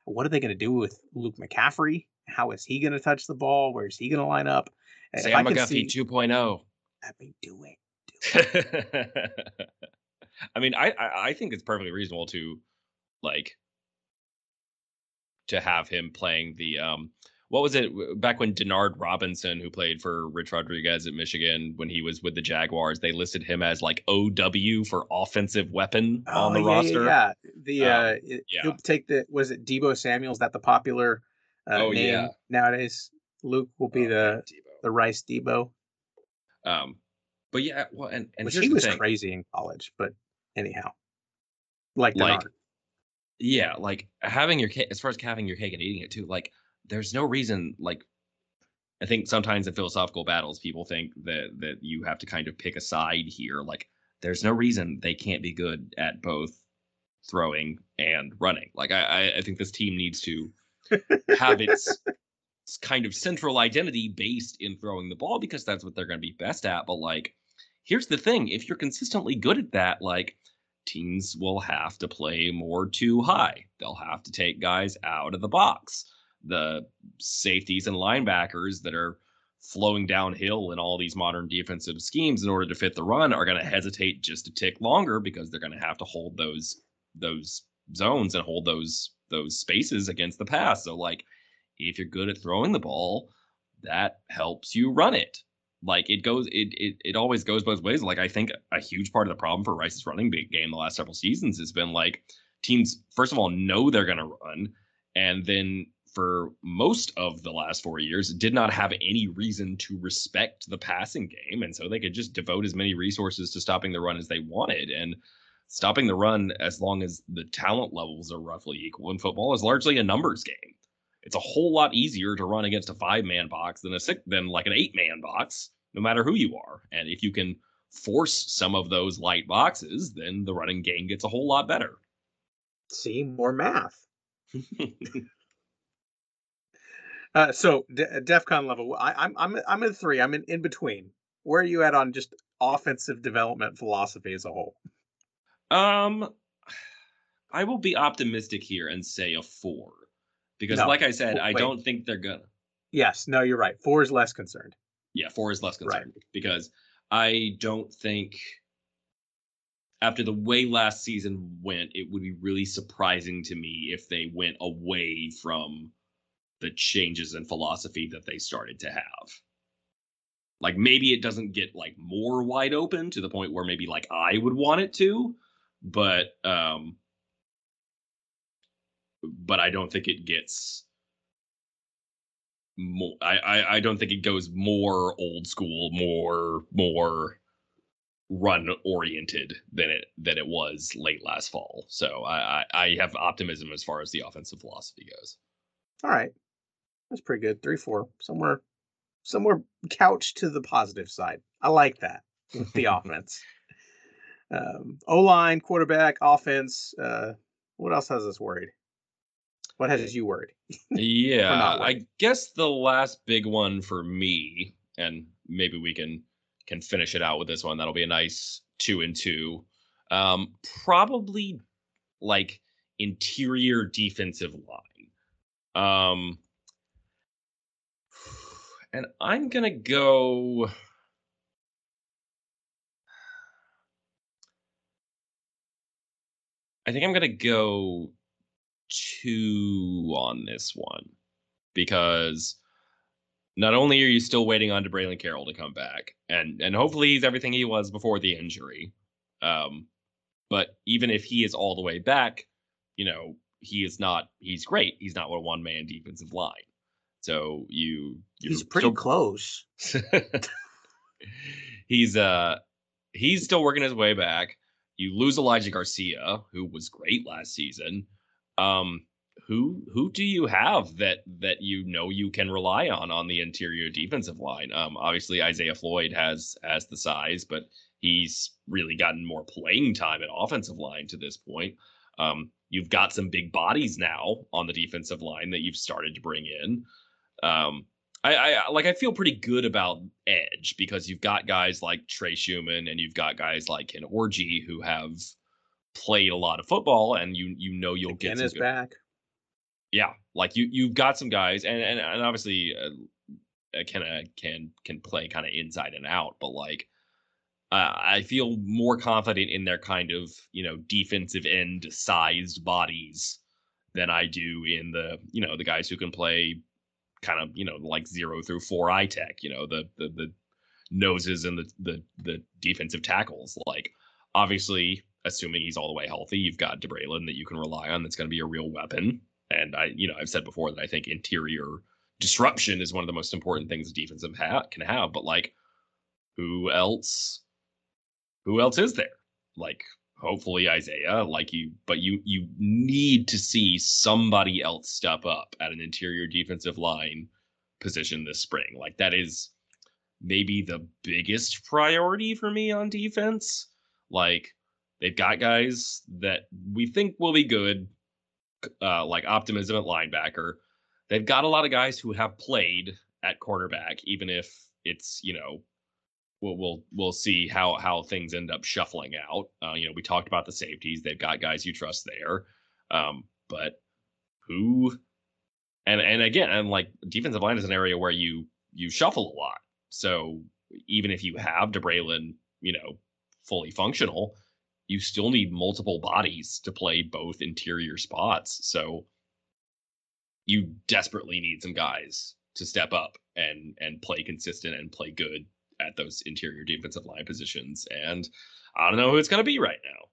what are they going to do with Luke McCaffrey? How is he going to touch the ball? Where is he going to line up? Sam McGuffey 2.0. Let me do it. Do it. I mean, I I think it's perfectly reasonable to like to have him playing the um what was it back when Denard Robinson, who played for Rich Rodriguez at Michigan when he was with the Jaguars, they listed him as like OW for offensive weapon oh, on the yeah, roster. Yeah, the um, uh, yeah. he'll take the was it Deebo Samuel's that the popular uh, oh, name yeah. nowadays. Luke will be oh, the the Rice Deebo. Um, but yeah, well, and and he was thing. crazy in college, but anyhow, like Denard. like yeah, like having your cake as far as having your cake and eating it too. Like, there's no reason. Like, I think sometimes in philosophical battles, people think that that you have to kind of pick a side here. Like, there's no reason they can't be good at both throwing and running. Like, I I think this team needs to have its kind of central identity based in throwing the ball because that's what they're going to be best at. But like, here's the thing: if you're consistently good at that, like teams will have to play more too high. They'll have to take guys out of the box. The safeties and linebackers that are flowing downhill in all these modern defensive schemes in order to fit the run are going to hesitate just a tick longer because they're going to have to hold those those zones and hold those those spaces against the pass. So like if you're good at throwing the ball, that helps you run it like it goes it, it it always goes both ways like i think a huge part of the problem for rice's running game the last several seasons has been like teams first of all know they're going to run and then for most of the last four years did not have any reason to respect the passing game and so they could just devote as many resources to stopping the run as they wanted and stopping the run as long as the talent levels are roughly equal in football is largely a numbers game it's a whole lot easier to run against a five man box than a six than like an eight man box, no matter who you are. And if you can force some of those light boxes, then the running game gets a whole lot better. See more math. uh, so De- DefCon level, I, I'm I'm I'm in three. I'm in in between. Where are you at on just offensive development philosophy as a whole? Um, I will be optimistic here and say a four because, no. like I said, I don't think they're gonna. Yes, no, you're right. Four is less concerned. Yeah, four is less concerned right. because I don't think after the way last season went, it would be really surprising to me if they went away from the changes in philosophy that they started to have. Like maybe it doesn't get like more wide open to the point where maybe like I would want it to, but um but I don't think it gets more. I, I don't think it goes more old school, more more run oriented than it than it was late last fall. So I, I I have optimism as far as the offensive philosophy goes. All right, that's pretty good. Three four somewhere somewhere couched to the positive side. I like that the offense. Um, o line, quarterback, offense. Uh, what else has us worried? What has you worried? yeah, I guess the last big one for me, and maybe we can can finish it out with this one. That'll be a nice two and two. Um, probably like interior defensive line. Um, and I'm going to go. I think I'm going to go two on this one because not only are you still waiting on Braylon Carroll to come back, and and hopefully he's everything he was before the injury, um, but even if he is all the way back, you know he is not. He's great. He's not a one man defensive line. So you he's pretty still, close. he's uh he's still working his way back. You lose Elijah Garcia, who was great last season. Um, who who do you have that that you know you can rely on on the interior defensive line? Um, obviously Isaiah Floyd has has the size, but he's really gotten more playing time at offensive line to this point. Um, you've got some big bodies now on the defensive line that you've started to bring in. Um, I, I like I feel pretty good about edge because you've got guys like Trey Schumann and you've got guys like Ken Orji who have played a lot of football and you you know you'll get Ken is good, back. Yeah, like you you've got some guys and and, and obviously uh, Ken uh, can can play kind of inside and out, but like uh, I feel more confident in their kind of you know defensive end sized bodies than I do in the you know the guys who can play kind of you know like zero through four eye tech you know the the, the noses and the, the the defensive tackles. Like obviously assuming he's all the way healthy you've got DeBraylen that you can rely on that's going to be a real weapon. And I you know I've said before that I think interior disruption is one of the most important things a defensive ha- can have but like who else who else is there? Like hopefully Isaiah, like you, but you you need to see somebody else step up at an interior defensive line position this spring. Like that is maybe the biggest priority for me on defense. Like they've got guys that we think will be good, uh, like optimism at linebacker. They've got a lot of guys who have played at quarterback, even if it's you know we'll we'll we'll see how how things end up shuffling out. Uh, you know, we talked about the safeties; they've got guys you trust there, um, but who? And and again, and like defensive line is an area where you you shuffle a lot. So even if you have DeBraylen, you know, fully functional, you still need multiple bodies to play both interior spots. So you desperately need some guys to step up and and play consistent and play good at those interior defensive line positions. And I don't know who it's going to be right now.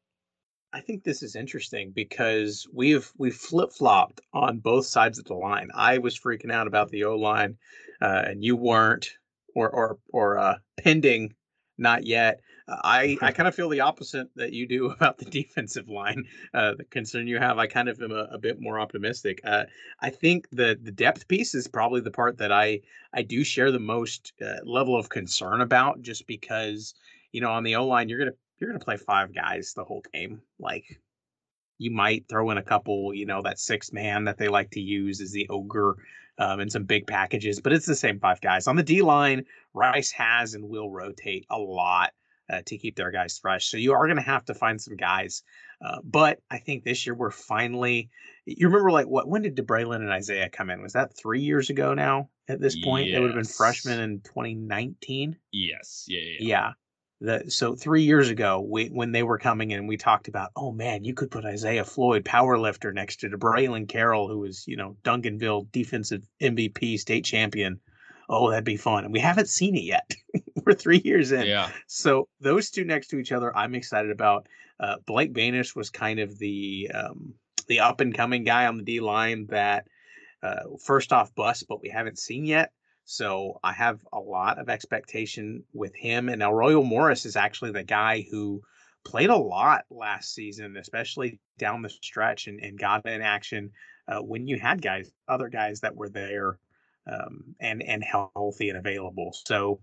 I think this is interesting because we've we've flip flopped on both sides of the line. I was freaking out about the O line, uh, and you weren't, or or or uh, pending, not yet. I I kind of feel the opposite that you do about the defensive line. Uh, the concern you have, I kind of am a, a bit more optimistic. Uh, I think the the depth piece is probably the part that I I do share the most uh, level of concern about, just because you know on the O line you're gonna you're gonna play five guys the whole game. Like you might throw in a couple, you know, that six man that they like to use as the ogre um, and some big packages, but it's the same five guys. On the D line, Rice has and will rotate a lot uh, to keep their guys fresh. So you are going to have to find some guys. Uh, but I think this year we're finally. You remember, like, what? When did DeBraylen and Isaiah come in? Was that three years ago now? At this point, yes. they would have been freshmen in 2019. Yes. Yeah. Yeah. yeah. The, so three years ago, we, when they were coming in, we talked about, oh man, you could put Isaiah Floyd, power lifter, next to DeBraylen Carroll, who was, you know, Duncanville defensive MVP, state champion oh, that'd be fun. And we haven't seen it yet. We're three years in. Yeah. So those two next to each other, I'm excited about. Uh, Blake Banish was kind of the um, the up and coming guy on the D line that uh, first off bust, but we haven't seen yet. So I have a lot of expectation with him. And now Royal Morris is actually the guy who played a lot last season, especially down the stretch and, and got in action uh, when you had guys, other guys that were there um, and and healthy and available. So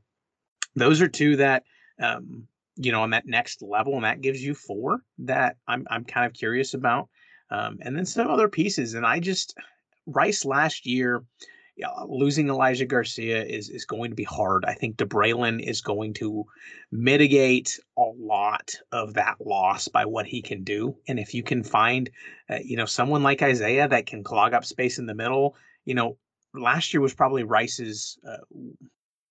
those are two that um, you know on that next level, and that gives you four that I'm I'm kind of curious about. Um, and then some other pieces, and I just Rice last year. Yeah, losing Elijah Garcia is is going to be hard. I think DeBraylen is going to mitigate a lot of that loss by what he can do. And if you can find, uh, you know, someone like Isaiah that can clog up space in the middle, you know, last year was probably Rice's uh,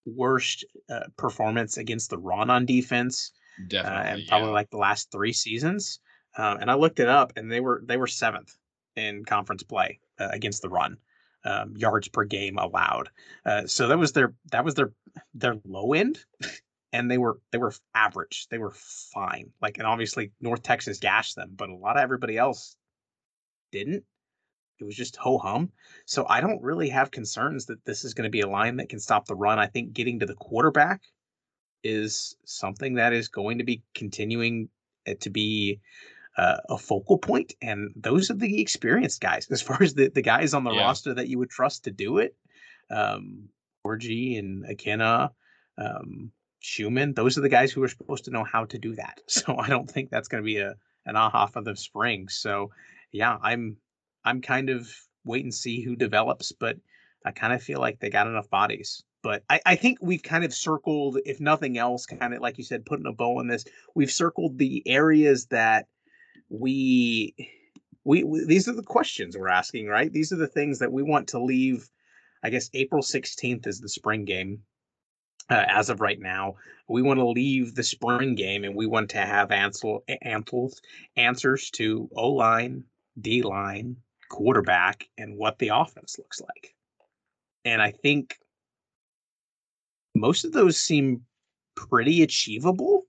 worst uh, performance against the run on defense. Definitely, uh, and probably yeah. like the last three seasons. uh, and I looked it up, and they were they were seventh in conference play uh, against the run, um, yards per game allowed. Uh, so that was their that was their their low end, and they were they were average. They were fine. Like and obviously North Texas gashed them, but a lot of everybody else didn't. It was just ho hum. So I don't really have concerns that this is going to be a line that can stop the run. I think getting to the quarterback is something that is going to be continuing uh, to be uh, a focal point, and those are the experienced guys as far as the, the guys on the yeah. roster that you would trust to do it. Um, Orji and Akina, um, Schumann, those are the guys who are supposed to know how to do that. So I don't think that's going to be a an aha for the spring. So yeah, I'm I'm kind of wait and see who develops, but I kind of feel like they got enough bodies. But I, I think we've kind of circled, if nothing else, kind of like you said, putting a bow on this. We've circled the areas that we, we, we these are the questions we're asking, right? These are the things that we want to leave. I guess April 16th is the spring game. Uh, as of right now, we want to leave the spring game and we want to have ansel, answers answers to O line, D line, quarterback, and what the offense looks like. And I think most of those seem pretty achievable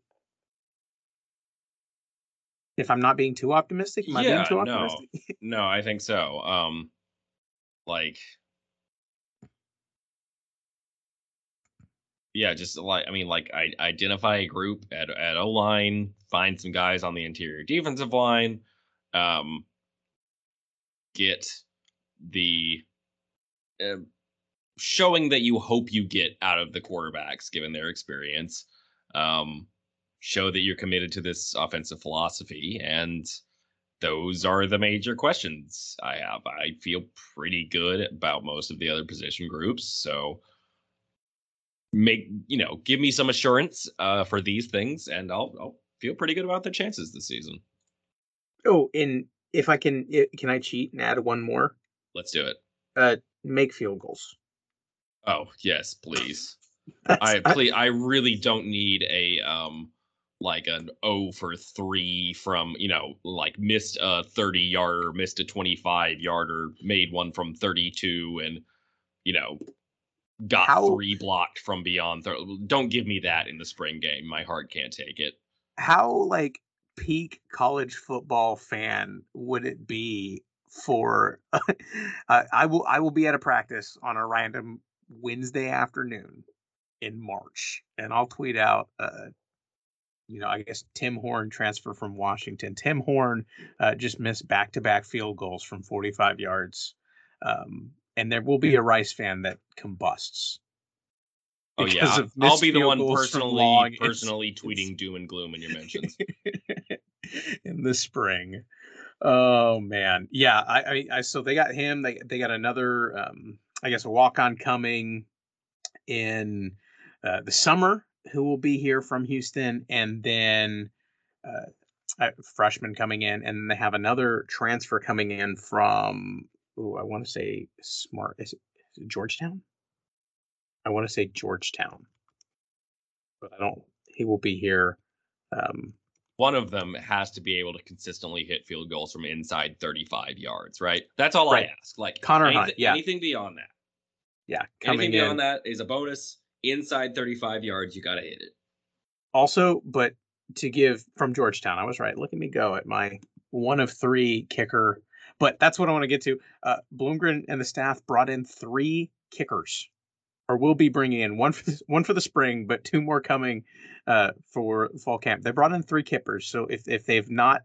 if I'm not being too optimistic. Am I being too optimistic? No, no, I think so. Um, like, yeah, just like I mean, like I identify a group at at O line, find some guys on the interior defensive line, um, get the uh, showing that you hope you get out of the quarterbacks given their experience. Um, show that you're committed to this offensive philosophy and those are the major questions I have. I feel pretty good about most of the other position groups, so make you know, give me some assurance uh, for these things, and I'll I'll feel pretty good about the chances this season. Oh, and if I can, can I cheat and add one more? Let's do it. Uh, make field goals. Oh yes, please. I please. I really don't need a um like an O for three from, you know, like missed a 30 yarder, missed a 25 yarder, made one from 32 and, you know, got how, three blocked from beyond. Th- don't give me that in the spring game. My heart can't take it. How, like, peak college football fan would it be for uh, I will I will be at a practice on a random Wednesday afternoon in March and I'll tweet out uh, you know, I guess Tim Horn transfer from Washington. Tim Horn uh, just missed back to back field goals from 45 yards. Um, and there will be a Rice fan that combusts. Oh yeah, I'll be the one personally personally tweeting doom and gloom in your mentions in the spring. Oh man, yeah. I, I, I, so they got him. They they got another. Um, I guess a walk on coming in uh, the summer who will be here from Houston, and then uh, a freshman coming in, and they have another transfer coming in from. Oh, I want to say smart. Is it Georgetown? I want to say Georgetown, but I don't. He will be here. Um, One of them has to be able to consistently hit field goals from inside 35 yards, right? That's all right. I ask. Like Connor anything, Hunt, yeah. Anything beyond that. Yeah, anything beyond in. that is a bonus inside 35 yards, you got to hit it. Also, but to give from Georgetown, I was right. Look at me go at my one of three kicker. But that's what I want to get to. Uh, Bloomgren and the staff brought in three kickers, or will be bringing in one for the, one for the spring, but two more coming uh, for fall camp. They brought in three kippers, so if if they've not,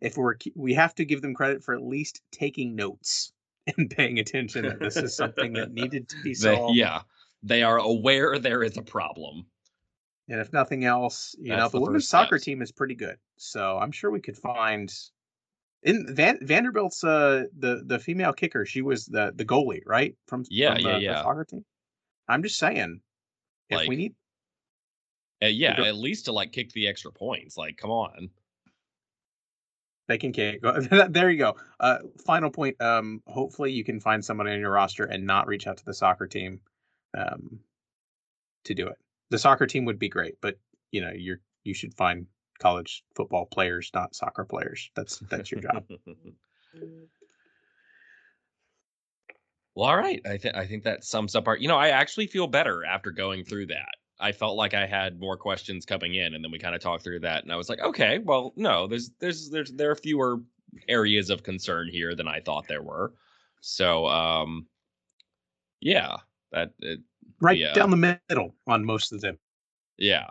if we're we have to give them credit for at least taking notes and paying attention that this is something that needed to be solved. yeah, they are aware there is a problem. And if nothing else, you That's know, the, the women's soccer steps. team is pretty good. So I'm sure we could find in Van, Vanderbilt's uh the the female kicker, she was the the goalie, right? From yeah, from yeah, the, yeah. The soccer team. I'm just saying, if like, we need, uh, yeah, at least to like kick the extra points. Like, come on. They can kick. there you go. Uh, final point. Um, hopefully you can find someone in your roster and not reach out to the soccer team um, to do it. The soccer team would be great, but you know, you're you should find college football players, not soccer players. That's that's your job. well, all right. I think I think that sums up our. You know, I actually feel better after going through that. I felt like I had more questions coming in, and then we kind of talked through that, and I was like, okay, well, no, there's there's there's there are fewer areas of concern here than I thought there were. So, um, yeah, that it, right yeah. down the middle on most of them. Yeah.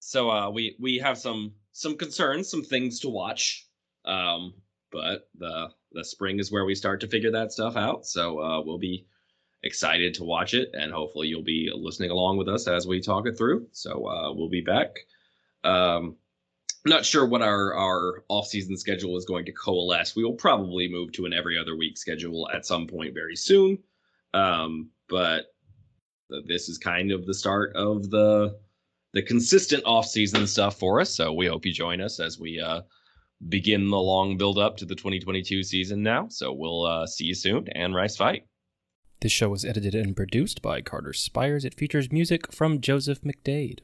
So uh, we we have some some concerns, some things to watch. Um, but the the spring is where we start to figure that stuff out. So uh, we'll be excited to watch it, and hopefully you'll be listening along with us as we talk it through. So uh, we'll be back. Um, not sure what our our off season schedule is going to coalesce. We will probably move to an every other week schedule at some point very soon. Um, but this is kind of the start of the the consistent off season stuff for us. So we hope you join us as we uh, begin the long build up to the 2022 season now. So we'll uh, see you soon and Rice Fight. This show was edited and produced by Carter Spires. It features music from Joseph McDade.